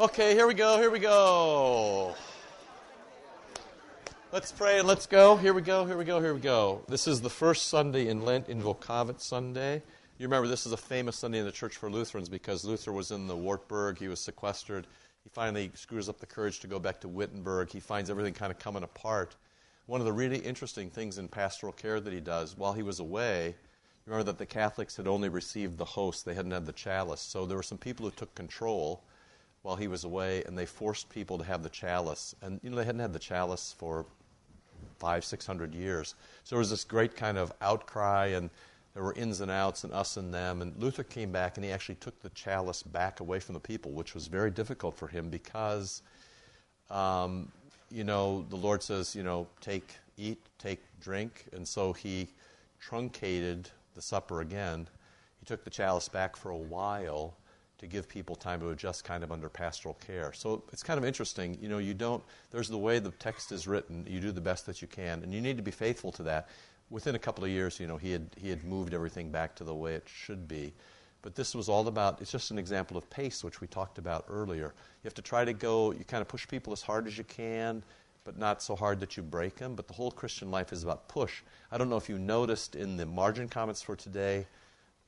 Okay, here we go, here we go. Let's pray and let's go. Here we go, here we go, here we go. This is the first Sunday in Lent, Invocavit Sunday. You remember this is a famous Sunday in the church for Lutherans because Luther was in the Wartburg, he was sequestered. He finally screws up the courage to go back to Wittenberg. He finds everything kind of coming apart. One of the really interesting things in pastoral care that he does while he was away, remember that the Catholics had only received the host, they hadn't had the chalice. So there were some people who took control while he was away, and they forced people to have the chalice. And you know they hadn't had the chalice for five, six hundred years. So there was this great kind of outcry, and there were ins and outs, and us and them. And Luther came back, and he actually took the chalice back away from the people, which was very difficult for him because, um, you know, the Lord says, you know, take, eat, take, drink, and so he truncated the supper again. He took the chalice back for a while to give people time to adjust kind of under pastoral care. So it's kind of interesting. You know, you don't, there's the way the text is written, you do the best that you can, and you need to be faithful to that. Within a couple of years, you know, he had, he had moved everything back to the way it should be. But this was all about, it's just an example of pace, which we talked about earlier. You have to try to go, you kind of push people as hard as you can, but not so hard that you break them. But the whole Christian life is about push. I don't know if you noticed in the margin comments for today,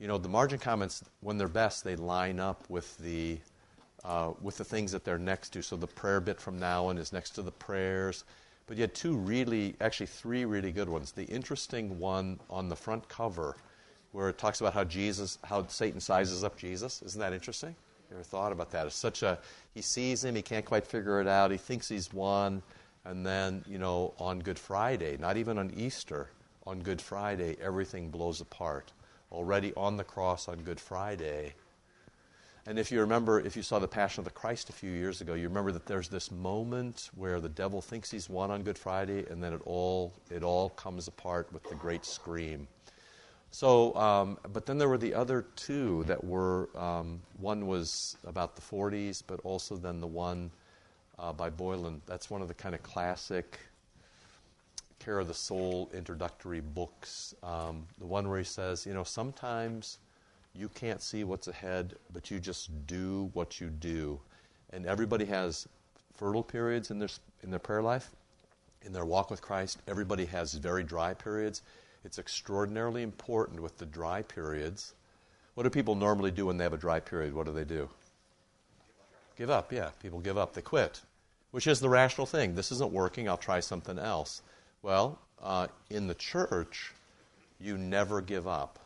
you know, the margin comments, when they're best, they line up with the, uh, with the things that they're next to. So the prayer bit from now on is next to the prayers. But you had two really, actually three really good ones. The interesting one on the front cover, where it talks about how Jesus, how Satan sizes up Jesus. Isn't that interesting? You ever thought about that? It's such a, he sees him, he can't quite figure it out, he thinks he's won, and then, you know, on Good Friday, not even on Easter, on Good Friday, everything blows apart already on the cross on Good Friday. And if you remember, if you saw the Passion of the Christ a few years ago, you remember that there's this moment where the devil thinks he's won on Good Friday, and then it all it all comes apart with the great scream. So, um, but then there were the other two that were um, one was about the 40s, but also then the one uh, by Boylan. That's one of the kind of classic Care of the Soul introductory books. Um, the one where he says, you know, sometimes you can't see what's ahead, but you just do what you do. And everybody has fertile periods in their, in their prayer life, in their walk with Christ. Everybody has very dry periods. It's extraordinarily important with the dry periods. What do people normally do when they have a dry period? What do they do? Give up, yeah. People give up. They quit, which is the rational thing. This isn't working. I'll try something else. Well, uh, in the church, you never give up.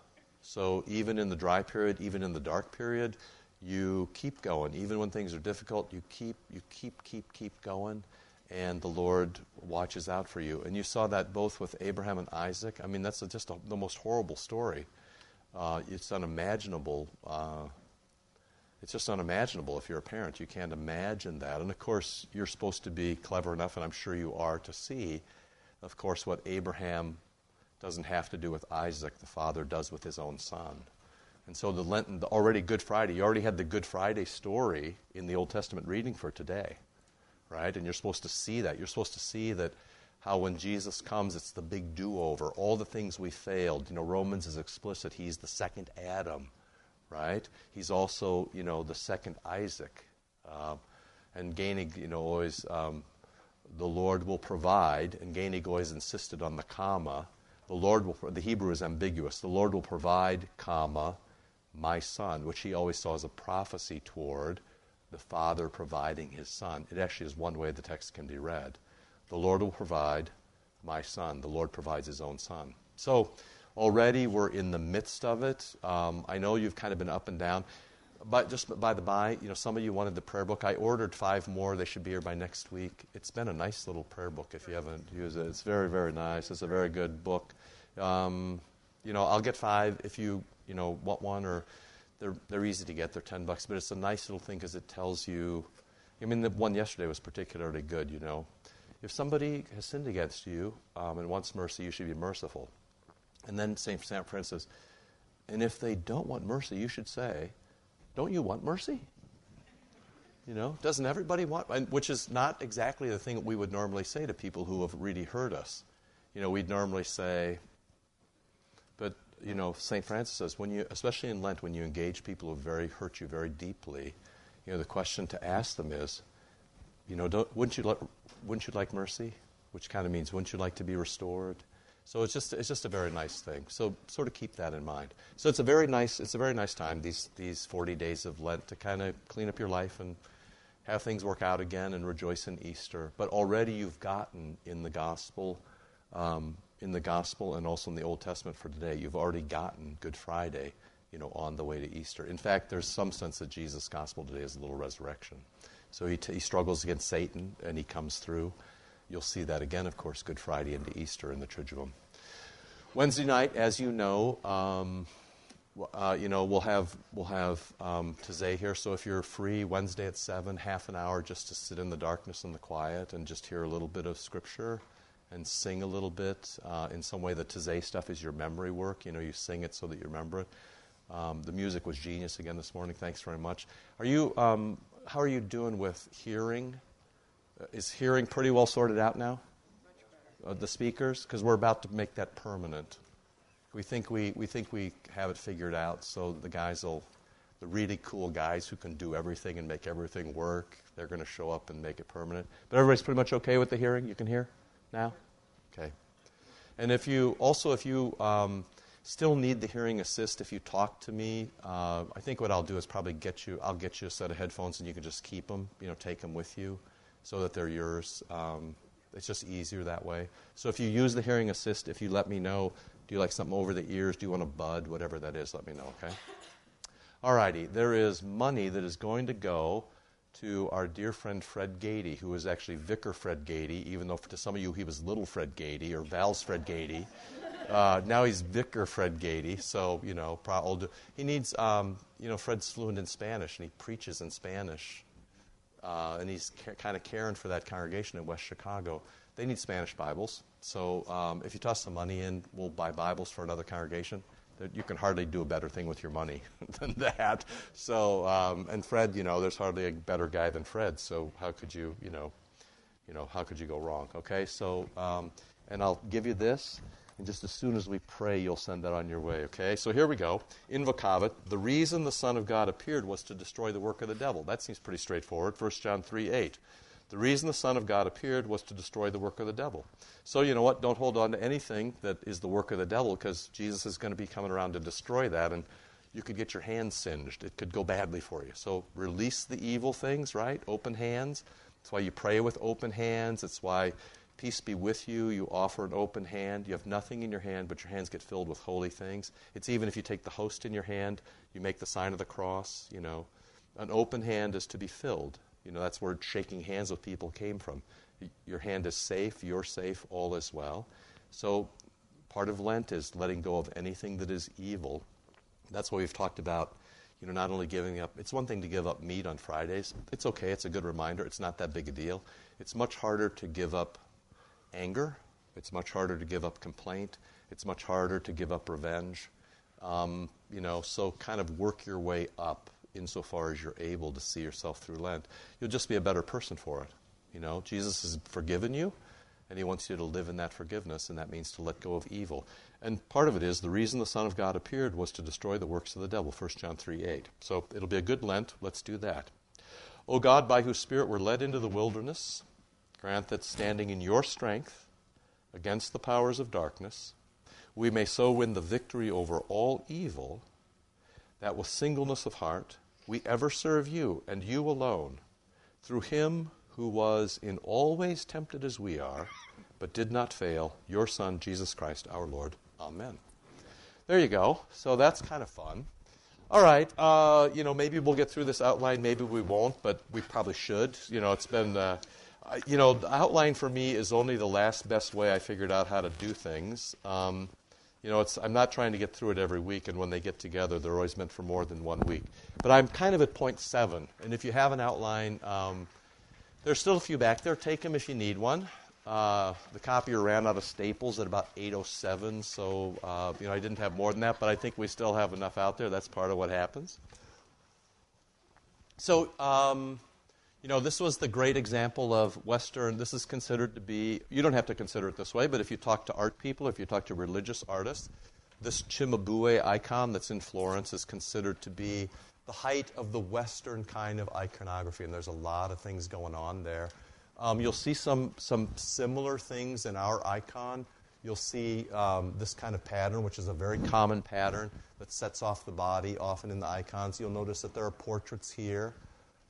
So even in the dry period, even in the dark period, you keep going. Even when things are difficult, you keep, you keep, keep, keep going, and the Lord watches out for you. And you saw that both with Abraham and Isaac. I mean, that's a, just a, the most horrible story. Uh, it's unimaginable. Uh, it's just unimaginable if you're a parent. You can't imagine that. And of course, you're supposed to be clever enough, and I'm sure you are, to see of course, what Abraham doesn't have to do with Isaac, the father does with his own son. And so the Lenten, the already Good Friday, you already had the Good Friday story in the Old Testament reading for today, right? And you're supposed to see that. You're supposed to see that how when Jesus comes, it's the big do-over. All the things we failed. You know, Romans is explicit. He's the second Adam, right? He's also, you know, the second Isaac. Uh, and Gainig, you know, always um, the Lord will provide, and Gainigo has insisted on the comma. The Lord will, the Hebrew is ambiguous. The Lord will provide, comma, my son, which he always saw as a prophecy toward the Father providing his son. It actually is one way the text can be read. The Lord will provide my son. The Lord provides his own son. So already we're in the midst of it. Um, I know you've kind of been up and down. But just by the by, you know, some of you wanted the prayer book. I ordered five more. They should be here by next week. It's been a nice little prayer book if you haven't used it. It's very, very nice. It's a very good book. Um, you know, I'll get five if you, you know, want one, or they're, they're easy to get. They're 10 bucks, but it's a nice little thing because it tells you. I mean, the one yesterday was particularly good, you know. If somebody has sinned against you um, and wants mercy, you should be merciful. And then St. Francis, and if they don't want mercy, you should say, don't you want mercy? You know, doesn't everybody want, which is not exactly the thing that we would normally say to people who have really hurt us. You know, we'd normally say, but, you know, St. Francis says, when you, especially in Lent, when you engage people who very hurt you very deeply, you know, the question to ask them is, you know, wouldn't you, wouldn't you like mercy? Which kind of means, wouldn't you like to be restored? So it's just, it's just a very nice thing. So sort of keep that in mind. So it's a very nice, it's a very nice time, these, these 40 days of Lent, to kind of clean up your life and have things work out again and rejoice in Easter. But already you've gotten in the gospel, um, in the gospel and also in the Old Testament for today, you've already gotten Good Friday, you know, on the way to Easter. In fact, there's some sense that Jesus' gospel today is a little resurrection. So he, t- he struggles against Satan and he comes through. You'll see that again, of course, Good Friday into Easter in the Triduum. Wednesday night, as you know, um, uh, you know, we'll have we'll have um, Taizé here. So if you're free Wednesday at seven, half an hour just to sit in the darkness and the quiet and just hear a little bit of scripture and sing a little bit. Uh, in some way, the Taizé stuff is your memory work. You know, you sing it so that you remember it. Um, the music was genius again this morning. Thanks very much. Are you? Um, how are you doing with hearing? Uh, is hearing pretty well sorted out now? Uh, the speakers, because we're about to make that permanent. We think we, we think we have it figured out, so the guys will, the really cool guys who can do everything and make everything work, they're going to show up and make it permanent. But everybody's pretty much okay with the hearing? You can hear now? Okay. And if you, also, if you um, still need the hearing assist, if you talk to me, uh, I think what I'll do is probably get you, I'll get you a set of headphones and you can just keep them, you know, take them with you so that they're yours. Um, it's just easier that way. So if you use the hearing assist, if you let me know, do you like something over the ears? Do you want a bud? Whatever that is, let me know, okay? All righty. There is money that is going to go to our dear friend Fred Gady, who is actually Vicar Fred Gady, even though to some of you he was little Fred Gady or Val's Fred Gady. Uh, now he's Vicar Fred Gady, so, you know, old, he needs, um, you know, Fred's fluent in Spanish and he preaches in Spanish. Uh, and he's ca- kind of caring for that congregation in West Chicago. They need Spanish Bibles. So um, if you toss some money in, we'll buy Bibles for another congregation. You can hardly do a better thing with your money than that. So, um, and Fred, you know, there's hardly a better guy than Fred. So how could you, you know, you know, how could you go wrong? Okay. So, um, and I'll give you this, and just as soon as we pray, you'll send that on your way. Okay. So here we go. Invocavit. The reason the Son of God appeared was to destroy the work of the devil. That seems pretty straightforward. 1 John 3 8. The reason the Son of God appeared was to destroy the work of the devil. So, you know what? Don't hold on to anything that is the work of the devil because Jesus is going to be coming around to destroy that, and you could get your hands singed. It could go badly for you. So, release the evil things, right? Open hands. That's why you pray with open hands. It's why peace be with you. You offer an open hand. You have nothing in your hand, but your hands get filled with holy things. It's even if you take the host in your hand, you make the sign of the cross, you know. An open hand is to be filled. You know, that's where shaking hands with people came from. Your hand is safe, you're safe, all is well. So, part of Lent is letting go of anything that is evil. That's why we've talked about, you know, not only giving up, it's one thing to give up meat on Fridays. It's okay, it's a good reminder, it's not that big a deal. It's much harder to give up anger, it's much harder to give up complaint, it's much harder to give up revenge. Um, you know, so kind of work your way up insofar as you're able to see yourself through Lent. You'll just be a better person for it. You know, Jesus has forgiven you, and He wants you to live in that forgiveness, and that means to let go of evil. And part of it is the reason the Son of God appeared was to destroy the works of the devil, 1 John 3 8. So it'll be a good Lent. Let's do that. O God, by whose Spirit we're led into the wilderness, grant that standing in your strength against the powers of darkness, we may so win the victory over all evil, that with singleness of heart we ever serve you and you alone, through him who was in all ways tempted as we are, but did not fail, your Son, Jesus Christ our Lord. Amen. There you go. So that's kind of fun. All right. Uh, you know, maybe we'll get through this outline. Maybe we won't, but we probably should. You know, it's been, uh, you know, the outline for me is only the last best way I figured out how to do things. Um, you know, I'm not trying to get through it every week, and when they get together, they're always meant for more than one week. But I'm kind of at point seven, and if you have an outline, um, there's still a few back there. Take them if you need one. Uh, the copier ran out of staples at about 8:07, so uh, you know I didn't have more than that, but I think we still have enough out there. That's part of what happens. So. Um, you know, this was the great example of Western. This is considered to be, you don't have to consider it this way, but if you talk to art people, if you talk to religious artists, this Cimabue icon that's in Florence is considered to be the height of the Western kind of iconography, and there's a lot of things going on there. Um, you'll see some, some similar things in our icon. You'll see um, this kind of pattern, which is a very common pattern that sets off the body, often in the icons. You'll notice that there are portraits here.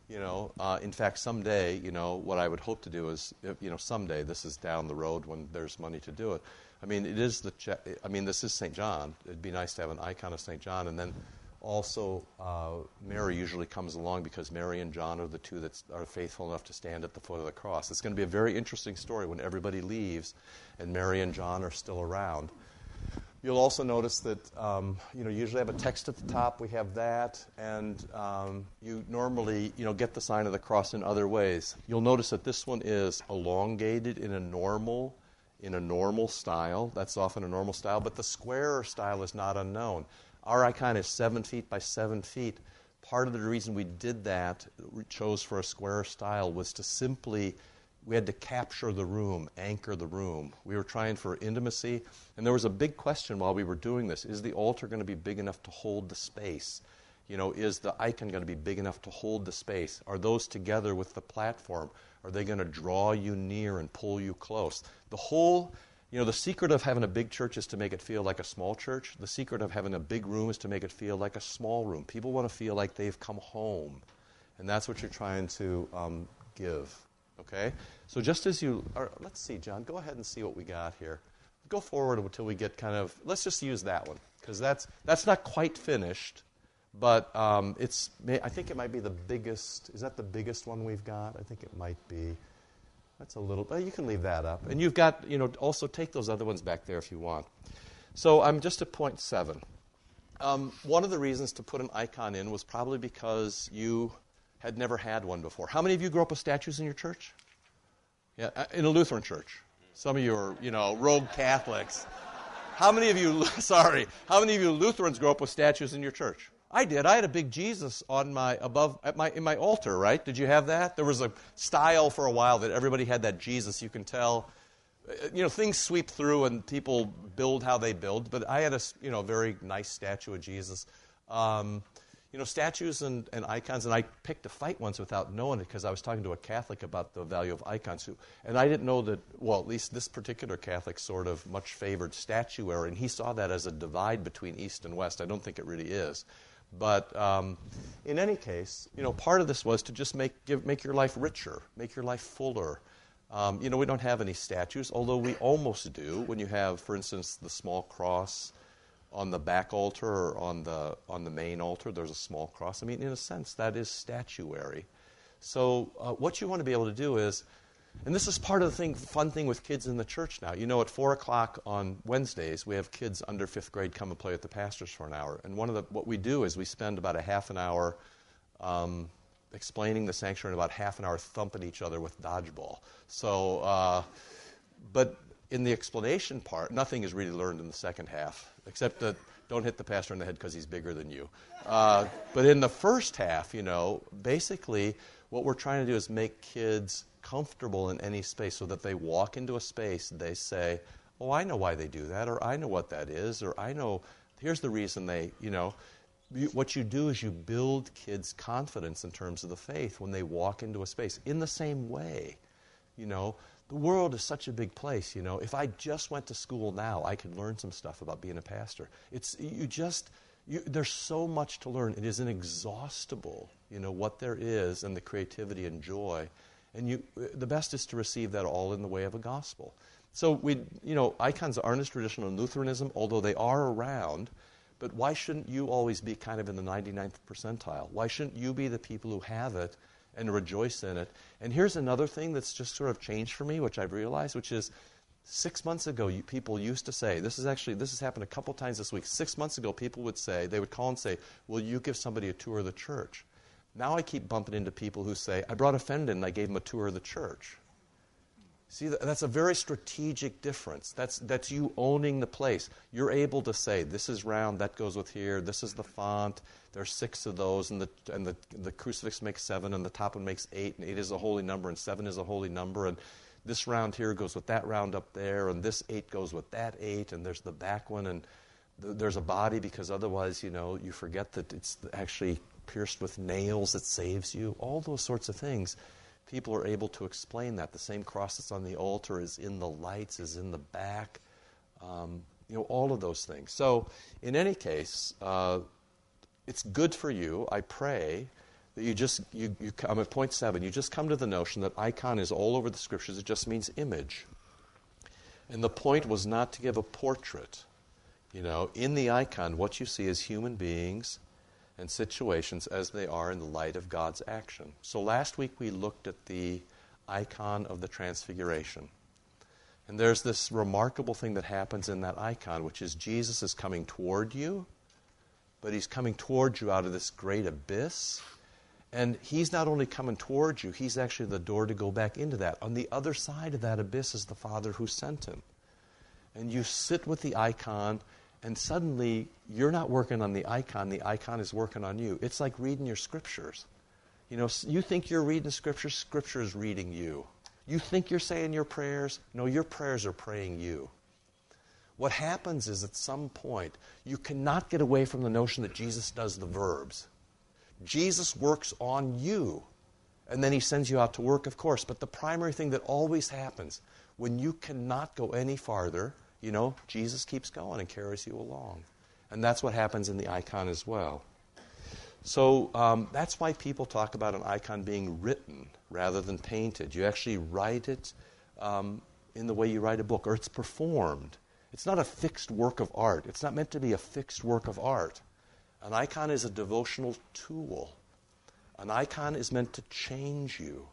You know, uh, in fact, someday, you know, what I would hope to do is, you know, someday, this is down the road when there's money to do it. I mean, it is the, I mean, this is St. John. It'd be nice to have an icon of St. John, and then also uh, Mary usually comes along because Mary and John are the two that are faithful enough to stand at the foot of the cross. It's going to be a very interesting story when everybody leaves and Mary and John are still around. You'll also notice that um, you know usually have a text at the top. We have that, and um, you normally you know get the sign of the cross in other ways. You'll notice that this one is elongated in a normal in a normal style. That's often a normal style, but the square style is not unknown. Our icon is seven feet by seven feet. Part of the reason we did that, we chose for a square style, was to simply, we had to capture the room, anchor the room. We were trying for intimacy, and there was a big question while we were doing this is the altar going to be big enough to hold the space? You know, is the icon going to be big enough to hold the space? Are those together with the platform? Are they going to draw you near and pull you close? The whole you know, the secret of having a big church is to make it feel like a small church. The secret of having a big room is to make it feel like a small room. People want to feel like they've come home. And that's what you're trying to um, give. Okay? So just as you let's see, John, go ahead and see what we got here. Go forward until we get kind of, let's just use that one, because that's, that's not quite finished, but um, it's, I think it might be the biggest, is that the biggest one we've got? I think it might be. That's a little, you can leave that up. And you've got, you know, also take those other ones back there if you want. So I'm just at point seven. Um, one of the reasons to put an icon in was probably because you had never had one before. How many of you grew up with statues in your church? Yeah, uh, in a Lutheran church. Some of you are, you know, rogue Catholics. How many of you, sorry, how many of you Lutherans grew up with statues in your church? I did. I had a big Jesus on my above at my in my altar, right? Did you have that? There was a style for a while that everybody had that Jesus. You can tell, you know, things sweep through and people build how they build. But I had a you know very nice statue of Jesus. Um, you know, statues and, and icons, and I picked a fight once without knowing it because I was talking to a Catholic about the value of icons, and I didn't know that, well, at least this particular Catholic sort of much favored statuary, and he saw that as a divide between East and West. I don't think it really is. But um, in any case, you know, part of this was to just make, give, make your life richer, make your life fuller. Um, you know, we don't have any statues, although we almost do when you have, for instance, the small cross on the back altar or on the, on the main altar, there's a small cross. I mean, in a sense, that is statuary. So, uh, what you want to be able to do is and this is part of the thing, fun thing with kids in the church now. You know, at 4 o'clock on Wednesdays, we have kids under fifth grade come and play with the pastors for an hour. And one of the, what we do is we spend about a half an hour um, explaining the sanctuary and about half an hour thumping each other with dodgeball. So, uh, but in the explanation part, nothing is really learned in the second half, except that don't hit the pastor in the head because he's bigger than you. Uh, but in the first half, you know, basically what we're trying to do is make kids comfortable in any space so that they walk into a space, they say, Oh, I know why they do that, or I know what that is, or I know, here's the reason they, you know. You, what you do is you build kids' confidence in terms of the faith when they walk into a space. In the same way, you know, the world is such a big place, you know. If I just went to school now, I could learn some stuff about being a pastor. It's, you just, you, there's so much to learn. It is inexhaustible, you know, what there is and the creativity and joy and you, the best is to receive that all in the way of a gospel. So we, you know, icons aren't as traditional in Lutheranism, although they are around. But why shouldn't you always be kind of in the 99th percentile? Why shouldn't you be the people who have it and rejoice in it? And here's another thing that's just sort of changed for me, which I've realized, which is six months ago, you, people used to say, this is actually, this has happened a couple times this week. Six months ago, people would say, they would call and say, will you give somebody a tour of the church? Now I keep bumping into people who say, I brought a friend in and I gave him a tour of the church. See, that's a very strategic difference. That's, that's you owning the place. You're able to say, this is round, that goes with here, this is the font, there's six of those, and the, and the, the crucifix makes seven, and the top one makes eight, and eight is a holy number, and seven is a holy number, and this round here goes with that round up there, and this eight goes with that eight, and there's the back one, and th- there's a body because otherwise, you know, you forget that it's actually pierced with nails that saves you, all those sorts of things. People are able to explain that. The same cross that's on the altar is in the lights, is in the back. Um, you know, all of those things. So, in any case, uh, it's good for you, I pray, that you just, you, you, I'm at point seven, you just come to the notion that icon is all over the scriptures, it just means image. And the point was not to give a portrait. You know, in the icon, what you see is human beings and situations as they are in the light of God's action. So last week we looked at the icon of the Transfiguration. And there's this remarkable thing that happens in that icon, which is Jesus is coming toward you, but he's coming toward you out of this great abyss. And he's not only coming towards you, he's actually the door to go back into that. On the other side of that abyss is the Father who sent him. And you sit with the icon, and suddenly you're not working on the icon, the icon is working on you. It's like reading your scriptures. You know, you think you're reading scripture, scripture is reading you. You think you're saying your prayers? No, your prayers are praying you. What happens is at some point, you cannot get away from the notion that Jesus does the verbs. Jesus works on you, and then he sends you out to work, of course. But the primary thing that always happens when you cannot go any farther, you know, Jesus keeps going and carries you along. And that's what happens in the icon as well. So um, that's why people talk about an icon being written rather than painted. You actually write it um, in the way you write a book, or it's performed. It's not a fixed work of art. It's not meant to be a fixed work of art. An icon is a devotional tool. An icon is meant to change you,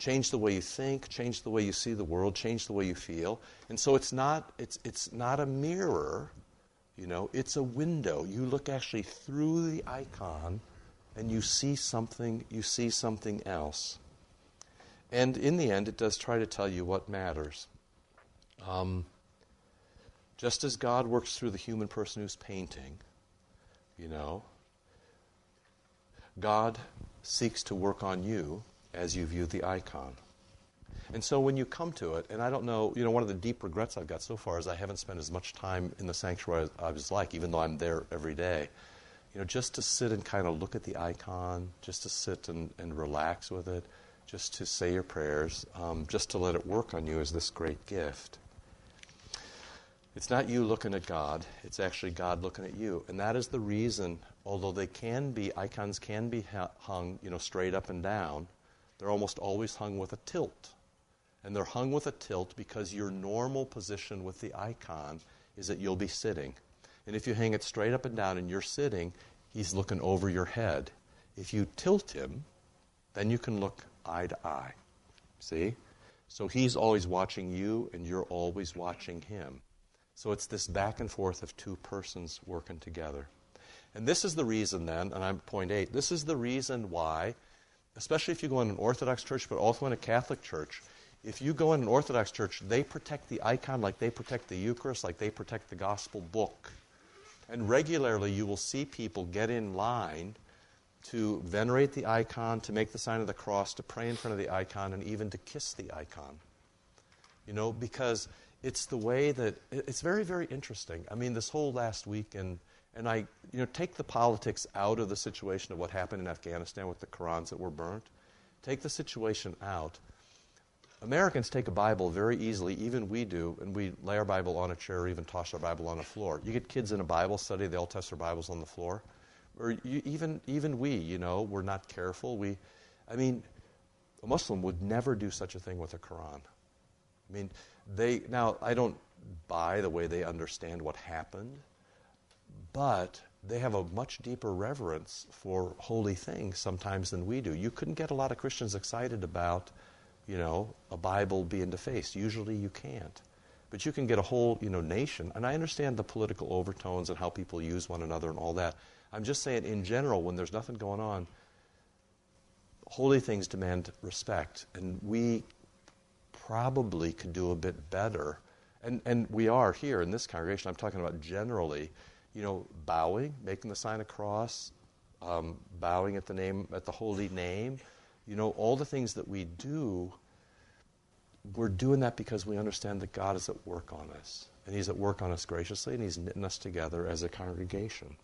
change the way you think, change the way you see the world, change the way you feel. And so it's not, it's, it's not a mirror you know, it's a window. You look actually through the icon and you see something, you see something else. And in the end, it does try to tell you what matters. Um, just as God works through the human person who's painting, you know, God seeks to work on you as you view the icon. And so when you come to it, and I don't know, you know, one of the deep regrets I've got so far is I haven't spent as much time in the sanctuary as I was like, even though I'm there every day. You know, just to sit and kind of look at the icon, just to sit and, and relax with it, just to say your prayers, um, just to let it work on you is this great gift. It's not you looking at God, it's actually God looking at you. And that is the reason, although they can be, icons can be hung, you know, straight up and down, they're almost always hung with a tilt and they're hung with a tilt because your normal position with the icon is that you'll be sitting. And if you hang it straight up and down and you're sitting, he's looking over your head. If you tilt him, then you can look eye to eye. See? So he's always watching you and you're always watching him. So it's this back and forth of two persons working together. And this is the reason then, and I'm point eight, this is the reason why, especially if you go in an Orthodox church, but also in a Catholic church, if you go in an Orthodox church, they protect the icon like they protect the Eucharist, like they protect the gospel book. And regularly you will see people get in line to venerate the icon, to make the sign of the cross, to pray in front of the icon, and even to kiss the icon. You know, because it's the way that it's very, very interesting. I mean, this whole last week, and, and I, you know, take the politics out of the situation of what happened in Afghanistan with the Qurans that were burnt. Take the situation out. Americans take a Bible very easily, even we do, and we lay our Bible on a chair or even toss our Bible on the floor. You get kids in a Bible study, they all toss their Bibles on the floor. Or you, even, even we, you know, we're not careful. We, I mean, a Muslim would never do such a thing with a Quran. I mean, they, now, I don't buy the way they understand what happened, but they have a much deeper reverence for holy things sometimes than we do. You couldn't get a lot of Christians excited about you know, a Bible being defaced. Usually you can't. But you can get a whole, you know, nation. And I understand the political overtones and how people use one another and all that. I'm just saying, in general, when there's nothing going on, holy things demand respect. And we probably could do a bit better. And, and we are here in this congregation. I'm talking about generally, you know, bowing, making the sign of cross, um, bowing at the name, at the holy name. You know, all the things that we do we're doing that because we understand that God is at work on us. And He's at work on us graciously, and He's knitting us together as a congregation.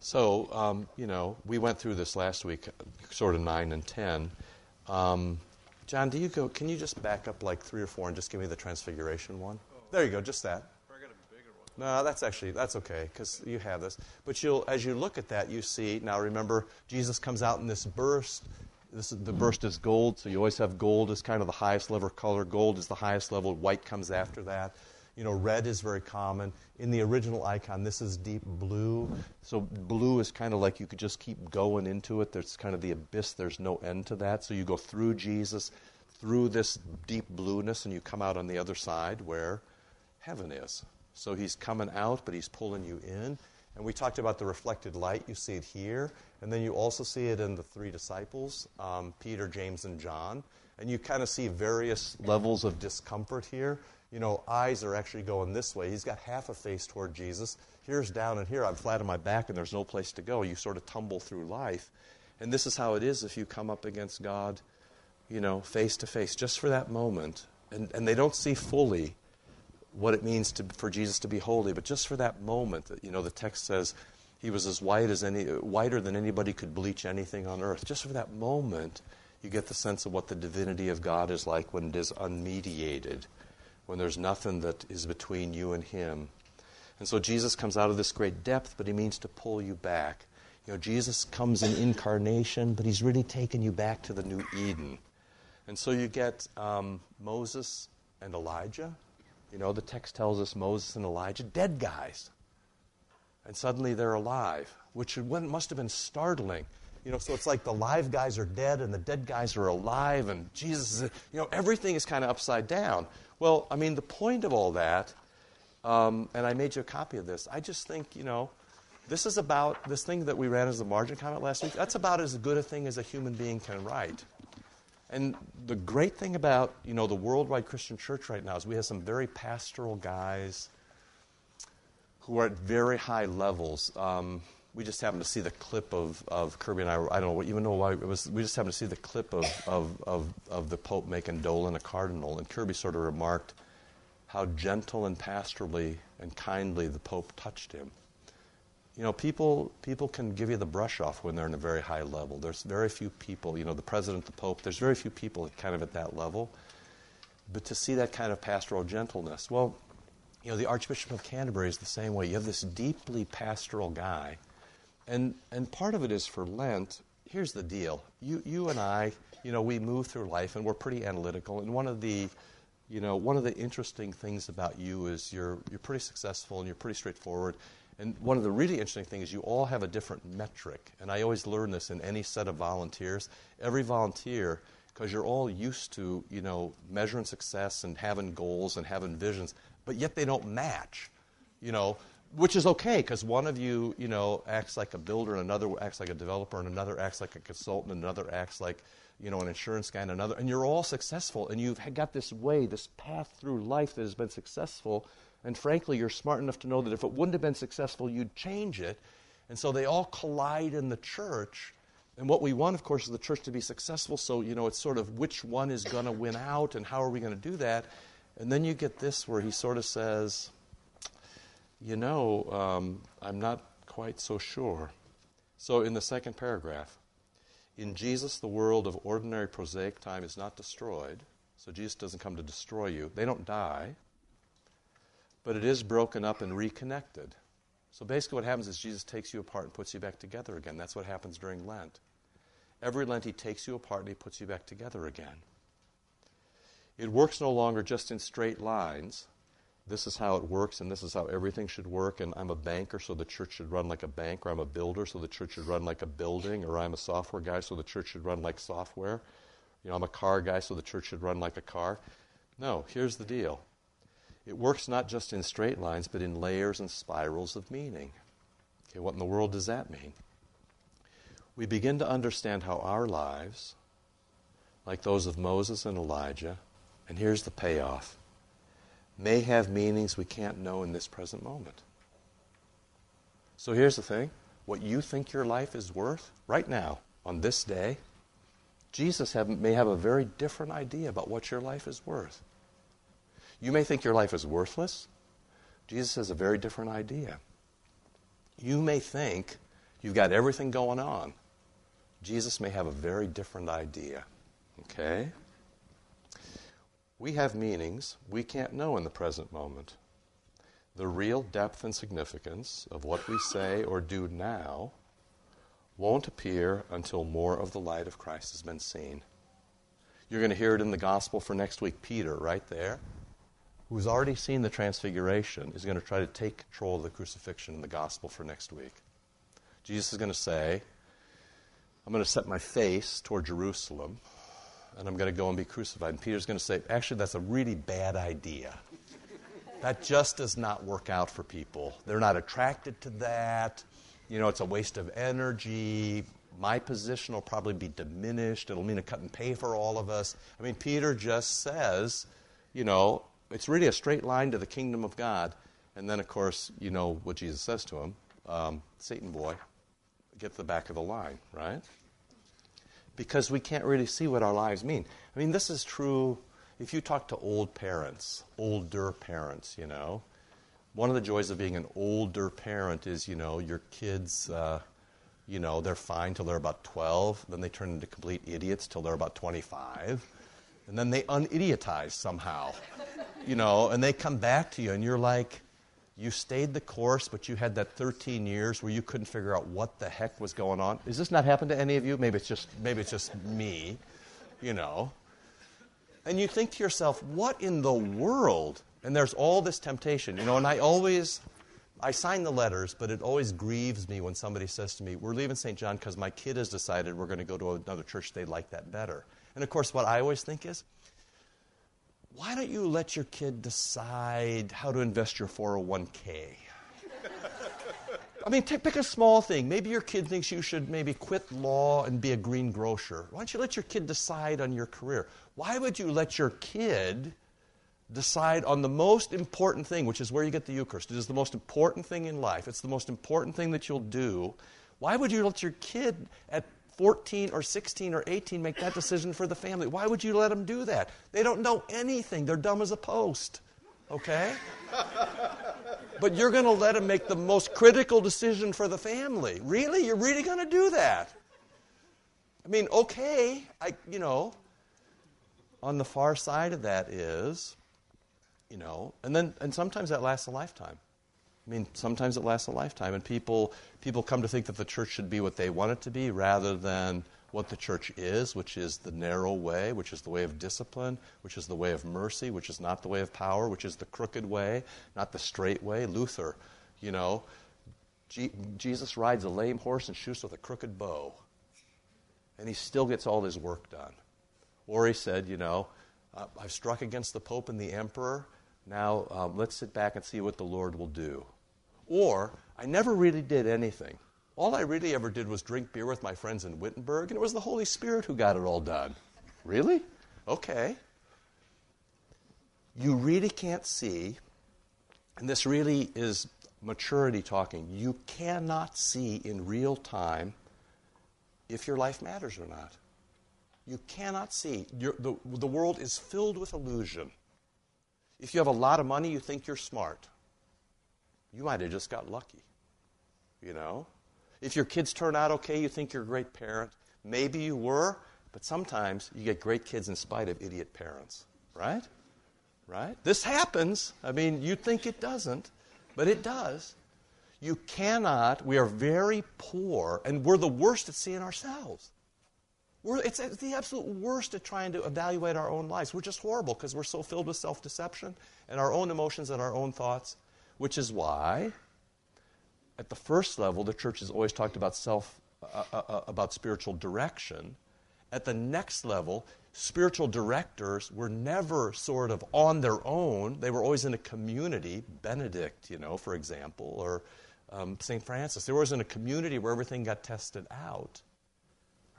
So, um, you know, we went through this last week, sort of 9 and 10. Um, John, do you go, can you just back up like three or four and just give me the transfiguration one? Oh. There you go, just that. No, that's actually, that's okay, because you have this. But you'll, as you look at that, you see, now remember, Jesus comes out in this burst. This the burst is gold, so you always have gold as kind of the highest level color. Gold is the highest level. White comes after that. You know, red is very common. In the original icon, this is deep blue. So blue is kind of like you could just keep going into it. There's kind of the abyss. There's no end to that. So you go through Jesus, through this deep blueness, and you come out on the other side where heaven is. So he's coming out, but he's pulling you in. And we talked about the reflected light. You see it here. And then you also see it in the three disciples um, Peter, James, and John. And you kind of see various levels of discomfort here you know, eyes are actually going this way. He's got half a face toward Jesus. Here's down, and here I'm flat on my back, and there's no place to go. You sort of tumble through life. And this is how it is if you come up against God, you know, face to face, just for that moment. And, and they don't see fully what it means to, for Jesus to be holy, but just for that moment, you know, the text says he was as white as any, whiter than anybody could bleach anything on earth. Just for that moment, you get the sense of what the divinity of God is like when it is unmediated when there's nothing that is between you and Him. And so Jesus comes out of this great depth, but He means to pull you back. You know, Jesus comes in incarnation, but He's really taken you back to the new Eden. And so you get um, Moses and Elijah. You know, the text tells us Moses and Elijah, dead guys. And suddenly they're alive, which must have been startling. You know, so it's like the live guys are dead and the dead guys are alive, and Jesus is, you know, everything is kind of upside down. Well, I mean, the point of all that, um, and I made you a copy of this, I just think, you know, this is about this thing that we ran as a margin comment last week. That's about as good a thing as a human being can write. And the great thing about, you know, the worldwide Christian church right now is we have some very pastoral guys who are at very high levels. Um, we just happened to see the clip of, of Kirby and I. I don't know, even know why it was. We just happened to see the clip of, of, of, of the Pope making Dolan a cardinal, and Kirby sort of remarked how gentle and pastorally and kindly the Pope touched him. You know, people people can give you the brush off when they're in a very high level. There's very few people. You know, the president, the Pope. There's very few people kind of at that level. But to see that kind of pastoral gentleness, well, you know, the Archbishop of Canterbury is the same way. You have this deeply pastoral guy and, and part of it is for Lent. Here's the deal. You, you and I, you know, we move through life and we're pretty analytical. And one of the, you know, one of the interesting things about you is you're, you're pretty successful and you're pretty straightforward. And one of the really interesting things is you all have a different metric. And I always learn this in any set of volunteers. Every volunteer, because you're all used to, you know, measuring success and having goals and having visions, but yet they don't match. You know, which is okay because one of you, you know, acts like a builder, and another acts like a developer, and another acts like a consultant, and another acts like, you know, an insurance guy, and another, and you're all successful, and you've got this way, this path through life that has been successful, and frankly, you're smart enough to know that if it wouldn't have been successful, you'd change it, and so they all collide in the church. And what we want, of course, is the church to be successful. So, you know, it's sort of which one is going to win out and how are we going to do that? And then you get this where he sort of says, you know, um, I'm not quite so sure. So, in the second paragraph, in Jesus, the world of ordinary prosaic time is not destroyed. So, Jesus doesn't come to destroy you. They don't die, but it is broken up and reconnected. So, basically, what happens is Jesus takes you apart and puts you back together again. That's what happens during Lent. Every Lent, he takes you apart and he puts you back together again. It works no longer just in straight lines, this is how it works and this is how everything should work and I'm a banker so the church should run like a bank or I'm a builder so the church should run like a building or I'm a software guy so the church should run like software. You know, I'm a car guy so the church should run like a car. No, here's the deal. It works not just in straight lines but in layers and spirals of meaning. Okay, what in the world does that mean? We begin to understand how our lives, like those of Moses and Elijah, and here's the payoff may have meanings we can't know in this present moment. So here's the thing what you think your life is worth right now, on this day, Jesus have, may have a very different idea about what your life is worth. You may think your life is worthless. Jesus has a very different idea. You may think You've got everything going on. Jesus may have a very different idea. Okay? We have meanings we can't know in the present moment. The real depth and significance of what we say or do now won't appear until more of the light of Christ has been seen. You're going to hear it in the gospel for next week. Peter, right there, who's already seen the transfiguration, is going to try to take control of the crucifixion in the gospel for next week. Jesus is going to say, I'm going to set my face toward Jerusalem and I'm going to go and be crucified. And Peter's going to say, Actually, that's a really bad idea. That just does not work out for people. They're not attracted to that. You know, it's a waste of energy. My position will probably be diminished. It'll mean a cut and pay for all of us. I mean, Peter just says, you know, it's really a straight line to the kingdom of God. And then, of course, you know what Jesus says to him um, Satan boy, get to the back of the line, right? because we can't really see what our lives mean. I mean, this is true if you talk to old parents, older parents, you know. One of the joys of being an older parent is, you know, your kids, uh, you know, they're fine till they're about 12, then they turn into complete idiots till they're about 25, and then they unidiotize somehow, you know, and they come back to you, and you're like, you stayed the course, but you had that 13 years where you couldn't figure out what the heck was going on. Does this not happen to any of you? Maybe it's just maybe it's just me, you know. And you think to yourself, what in the world? And there's all this temptation, you know. And I always, I sign the letters, but it always grieves me when somebody says to me, "We're leaving St. John because my kid has decided we're going to go to another church. They like that better." And of course, what I always think is, why don't you let your kid decide how to invest your 401k? I mean, pick a small thing. Maybe your kid thinks you should maybe quit law and be a green grocer. Why don't you let your kid decide on your career? Why would you let your kid decide on the most important thing, which is where you get the Eucharist? It is the most important thing in life, it's the most important thing that you'll do. Why would you let your kid at 14 or 16 or 18 make that decision for the family. Why would you let them do that? They don't know anything. They're dumb as a post. Okay? but you're going to let them make the most critical decision for the family. Really? You're really going to do that? I mean, okay, I you know, on the far side of that is, you know, and then and sometimes that lasts a lifetime. I mean, sometimes it lasts a lifetime, and people, people come to think that the church should be what they want it to be rather than what the church is, which is the narrow way, which is the way of discipline, which is the way of mercy, which is not the way of power, which is the crooked way, not the straight way. Luther, you know, G- Jesus rides a lame horse and shoots with a crooked bow, and he still gets all his work done. Or he said, you know, uh, I've struck against the Pope and the Emperor. Now um, let's sit back and see what the Lord will do. Or I never really did anything. All I really ever did was drink beer with my friends in Wittenberg, and it was the Holy Spirit who got it all done. Really? Okay. You really can't see, and this really is maturity talking, you cannot see in real time if your life matters or not. You cannot see. the, the world is filled with illusion. If you have a lot of money, you think you're smart you might have just got lucky. You know? If your kids turn out okay, you think you're a great parent. Maybe you were, but sometimes you get great kids in spite of idiot parents, right? Right? This happens. I mean, you think it doesn't, but it does. You cannot, we are very poor, and we're the worst at seeing ourselves. We're, it's, it's the absolute worst at trying to evaluate our own lives. We're just horrible because we're so filled with self deception and our own emotions and our own thoughts which is why, at the first level, the church has always talked about self, uh, uh, uh, about spiritual direction. At the next level, spiritual directors were never sort of on their own. They were always in a community. Benedict, you know, for example, or um, St. Francis. They were always in a community where everything got tested out.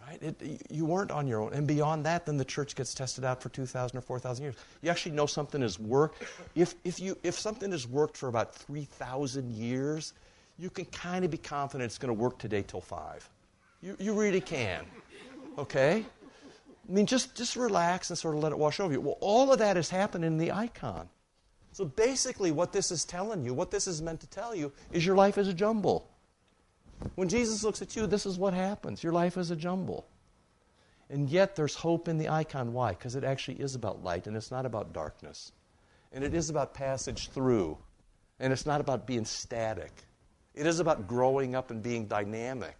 Right? It, you weren't on your own. And beyond that, then the church gets tested out for 2,000 or 4,000 years. You actually know something has worked. If, if, you, if something has worked for about 3,000 years, you can kind of be confident it's going to work today till 5. You, you really can. Okay? I mean, just, just relax and sort of let it wash over you. Well, all of that has happened in the icon. So basically, what this is telling you, what this is meant to tell you, is your life is a jumble. When Jesus looks at you, this is what happens. Your life is a jumble. And yet there's hope in the icon. Why? Because it actually is about light and it's not about darkness. And it is about passage through. And it's not about being static. It is about growing up and being dynamic.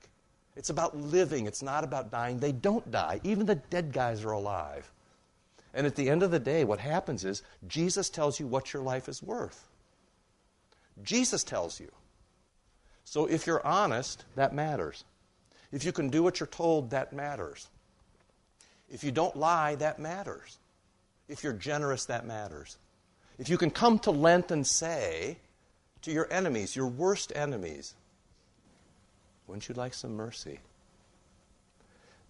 It's about living. It's not about dying. They don't die. Even the dead guys are alive. And at the end of the day, what happens is Jesus tells you what your life is worth. Jesus tells you. So if you're honest, that matters. If you can do what you're told, that matters. If you don't lie, that matters. If you're generous, that matters. If you can come to Lent and say to your enemies, your worst enemies, wouldn't you like some mercy?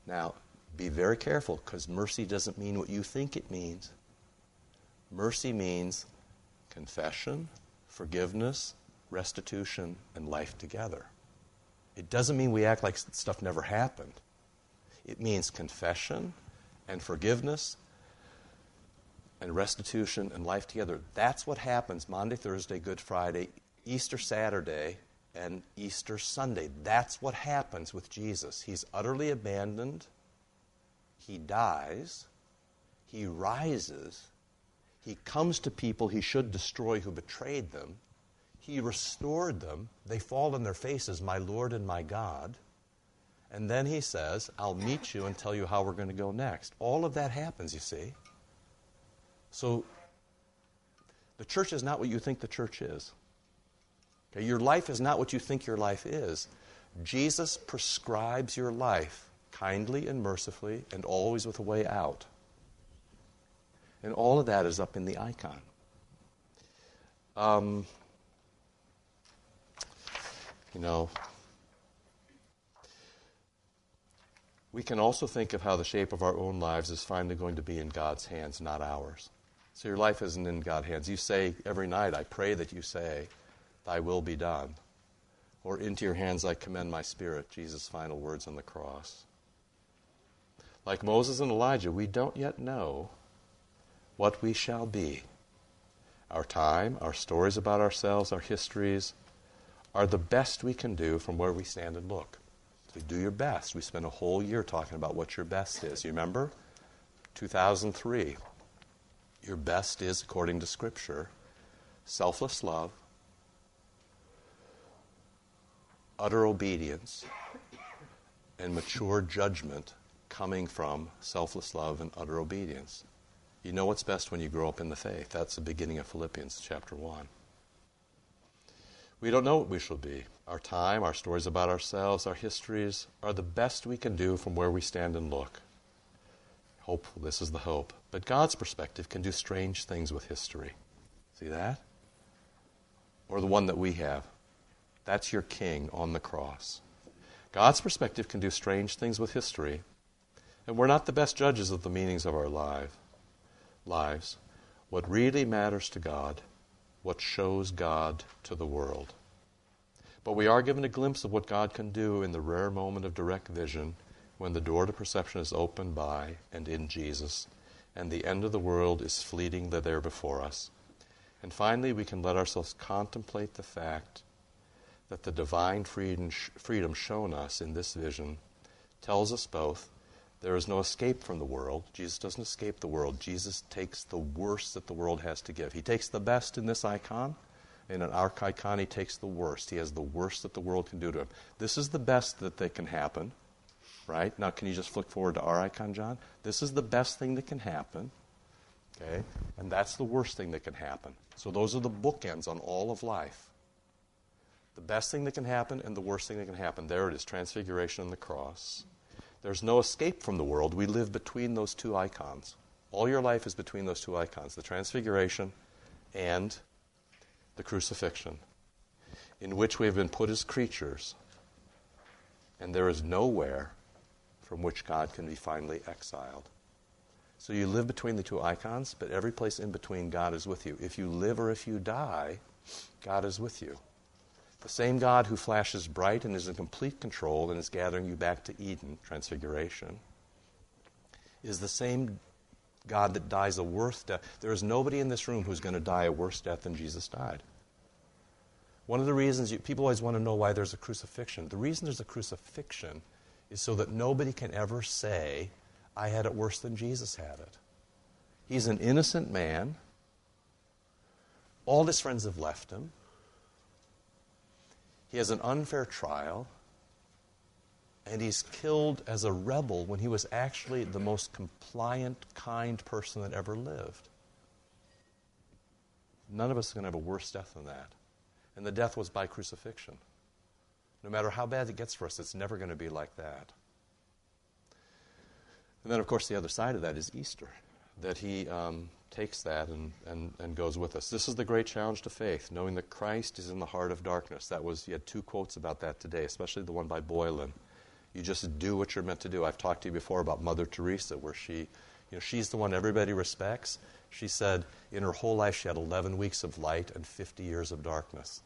Now, be very careful because mercy doesn't mean what you think it means. Mercy means confession, forgiveness, restitution, and life together. It doesn't mean we act like stuff never happened. It means confession, and forgiveness and restitution and life together. That's what happens Maundy, Thursday, Good Friday, Easter Saturday, and Easter Sunday. That's what happens with Jesus. He's utterly abandoned, he dies, he rises, he comes to people he should destroy who betrayed them. He restored them. They fall on their faces, My Lord and my God. And then he says, I'll meet you and tell you how we're going to go next. All of that happens, you see. So the church is not what you think the church is. Okay, your life is not what you think your life is. Jesus prescribes your life kindly and mercifully and always with a way out. And all of that is up in the icon. Um, you know, we can also think of how the shape of our own lives is finally going to be in God's hands, not ours. So your life isn't in God's hands. You say every night, I pray that you say, Thy will be done. Or into your hands I commend my spirit, Jesus' final words on the cross. Like Moses and Elijah, we don't yet know what we shall be. Our time, our stories about ourselves, our histories are the best we can do from where we stand and look. So do your best. We spent a whole year talking about what your best is. You remember? 2003. Your best is, according to Scripture, selfless love, utter obedience, and mature judgment coming from selfless love and utter obedience. You know what's best when you grow up in the faith. That's the beginning of Philippians chapter 1. We don't know what we shall be. Our time, our stories about ourselves, our histories are the best we can do from where we stand and look. Hope, this is the hope. But God's perspective can do strange things with history. See that? Or the one that we have. That's your king on the cross. God's perspective can do strange things with history, and we're not the best judges of the meanings of our life, lives. What really matters to God what shows God to the world. But we are given a glimpse of what God can do in the rare moment of direct vision when the door to perception is opened by and in Jesus, and the end of the world is fleeting there before us. And finally, we can let ourselves contemplate the fact that the divine freedom, freedom shown us in this vision tells us both there is no escape from the world. Jesus doesn't escape the world. Jesus takes the worst that the world has to give. He takes the best in this icon. In an arc icon, he takes the worst. He has the worst that the world can do to him. This is the best that they can happen, right? Now, can you just flick forward to our icon, John? This is the best thing that can happen, okay? And that's the worst thing that can happen. So those are the bookends on all of life. The best thing that can happen and the worst thing that can happen. There it is, transfiguration and the cross. There's no escape from the world. We live between those two icons. All your life is between those two icons the Transfiguration and the crucifixion, in which we have been put as creatures, and there is nowhere from which God can be finally exiled. So you live between the two icons, but every place in between, God is with you. If you live or if you die, God is with you. The same God who flashes bright and is in complete control and is gathering you back to Eden, transfiguration, is the same God that dies a worse death. There is nobody in this room who's going to die a worse death than Jesus died. One of the reasons you, people always want to know why there's a crucifixion. The reason there's a crucifixion is so that nobody can ever say, I had it worse than Jesus had it. He's an innocent man. All his friends have left him. He has an unfair trial. And he's killed as a rebel when he was actually the most compliant, kind person that ever lived. None of us are going to have a worse death than that. And the death was by crucifixion. No matter how bad it gets for us, it's never going to be like that. And then, of course, the other side of that is Easter, that he um, takes that and, and, and goes with us. This is the great challenge to faith, knowing that Christ is in the heart of darkness. That was, he had two quotes about that today, especially the one by Boylan. You just do what you're meant to do. I've talked to you before about Mother Teresa, where she, you know, she's the one everybody respects. She said in her whole life she had 11 weeks of light and 50 years of darkness.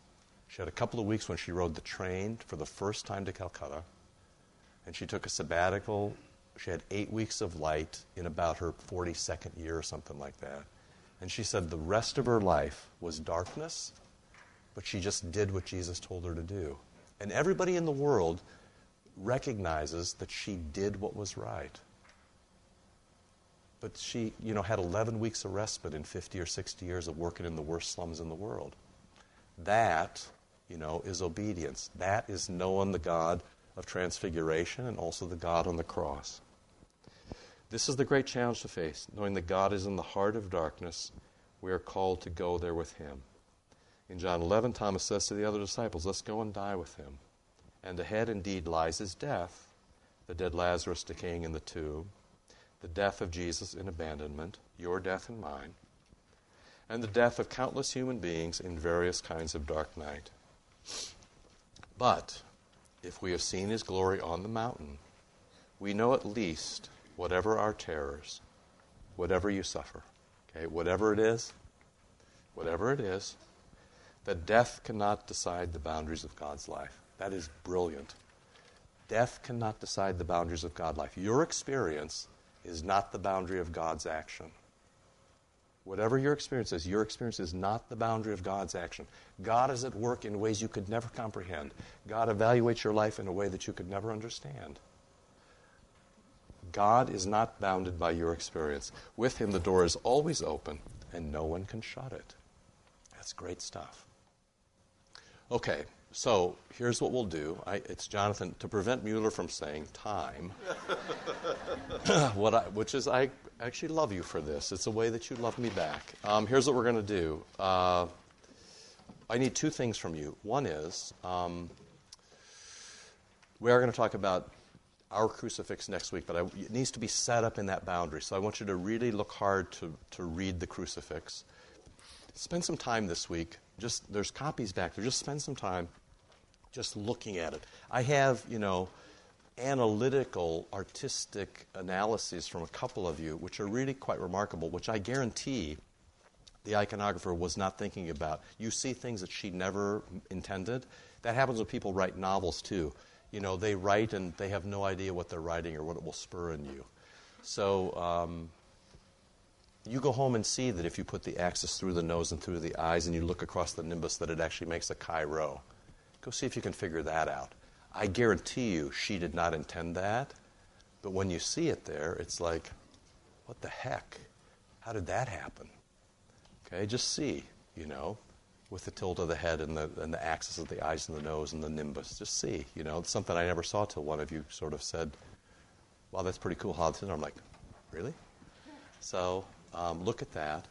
She had a couple of weeks when she rode the train for the first time to Calcutta, and she took a sabbatical. She had eight weeks of light in about her 42nd year or something like that. And she said the rest of her life was darkness, but she just did what Jesus told her to do. And everybody in the world recognizes that she did what was right. But she, you know, had 11 weeks of respite in 50 or 60 years of working in the worst slums in the world. That you know, is obedience. That is knowing the God of transfiguration and also the God on the cross. This is the great challenge to face, knowing that God is in the heart of darkness. We are called to go there with him. In John 11, Thomas says to the other disciples, Let's go and die with him. And ahead indeed lies his death, the dead Lazarus decaying in the tomb, the death of Jesus in abandonment, your death and mine, and the death of countless human beings in various kinds of dark night. But if we have seen his glory on the mountain, we know at least whatever our terrors, whatever you suffer, okay, whatever it is, whatever it is, that death cannot decide the boundaries of God's life. That is brilliant. Death cannot decide the boundaries of God's life. Your experience is not the boundary of God's action. Whatever your experience is, your experience is not the boundary of God's action. God is at work in ways you could never comprehend. God evaluates your life in a way that you could never understand. God is not bounded by your experience. With Him, the door is always open, and no one can shut it. That's great stuff. Okay, so here's what we'll do. I, it's Jonathan to prevent Mueller from saying time. I, which is I actually love you for this. It's a way that you love me back. Um, here's what we're going to do. Uh, I need two things from you. One is um, we are going to talk about our crucifix next week, but I, it needs to be set up in that boundary. So I want you to really look hard to, to read the crucifix. Spend some time this week. Just there's copies back there. Just spend some time just looking at it. I have, you know, analytical, artistic analyses from a couple of you, which are really quite remarkable, which I guarantee the iconographer was not thinking about. You see things that she never intended. That happens when people write novels too. You know, they write and they have no idea what they're writing or what it will spur in you. So um, you go home and see that if you put the axis through the nose and through the eyes and you look across the nimbus, that it actually makes a chi rho. Go see if you can figure that out. I guarantee you she did not intend that. But when you see it there, it's like, what the heck? How did that happen? Okay, just see, you know, with the tilt of the head and the, and the axis of the eyes and the nose and the nimbus. Just see, you know, it's something I never saw till one of you sort of said, wow, that's pretty cool, Hodgson. I'm like, really? So um, look at that.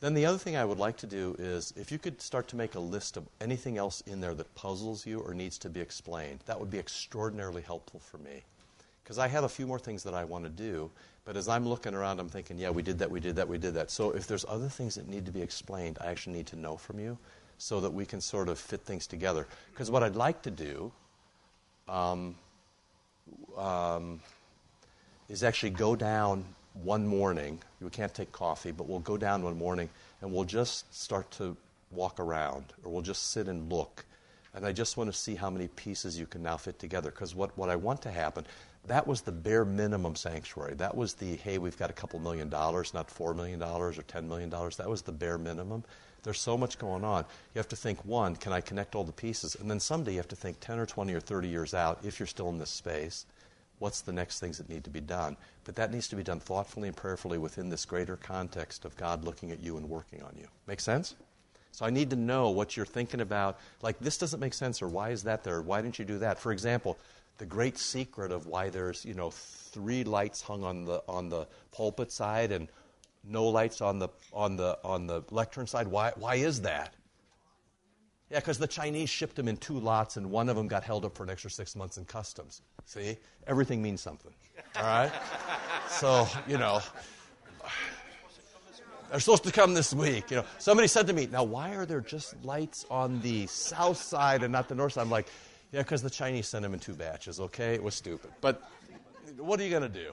Then the other thing I would like to do is if you could start to make a list of anything else in there that puzzles you or needs to be explained, that would be extraordinarily helpful for me. Because I have a few more things that I want to do, but as I'm looking around, I'm thinking, yeah, we did that, we did that, we did that. So if there's other things that need to be explained, I actually need to know from you so that we can sort of fit things together. Because what I'd like to do um, um, is actually go down one morning. We can't take coffee, but we'll go down one morning and we'll just start to walk around, or we'll just sit and look. And I just want to see how many pieces you can now fit together. Because what, what I want to happen, that was the bare minimum sanctuary. That was the, hey, we've got a couple million dollars, not $4 million or $10 million. That was the bare minimum. There's so much going on. You have to think, one, can I connect all the pieces? And then someday you have to think 10 or 20 or 30 years out, if you're still in this space, what's the next things that need to be done? But that needs to be done thoughtfully and prayerfully within this greater context of God looking at you and working on you. Make sense? So I need to know what you're thinking about. Like, this doesn't make sense, or why is that there? Why didn't you do that? For example, the great secret of why there's, you know, three lights hung on the, on the pulpit side and no lights on the, on the, on the lectern side. Why, why is that? Yeah, because the Chinese shipped them in two lots, and one of them got held up for an extra six months in customs. See? Everything means something. All right? so, you know, they're supposed to come this week. You know, somebody said to me, "Now, why are there just lights on the south side and not the north side?" I'm like, "Yeah, because the Chinese sent them in two batches. Okay, it was stupid, but what are you going to do?"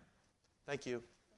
Thank you.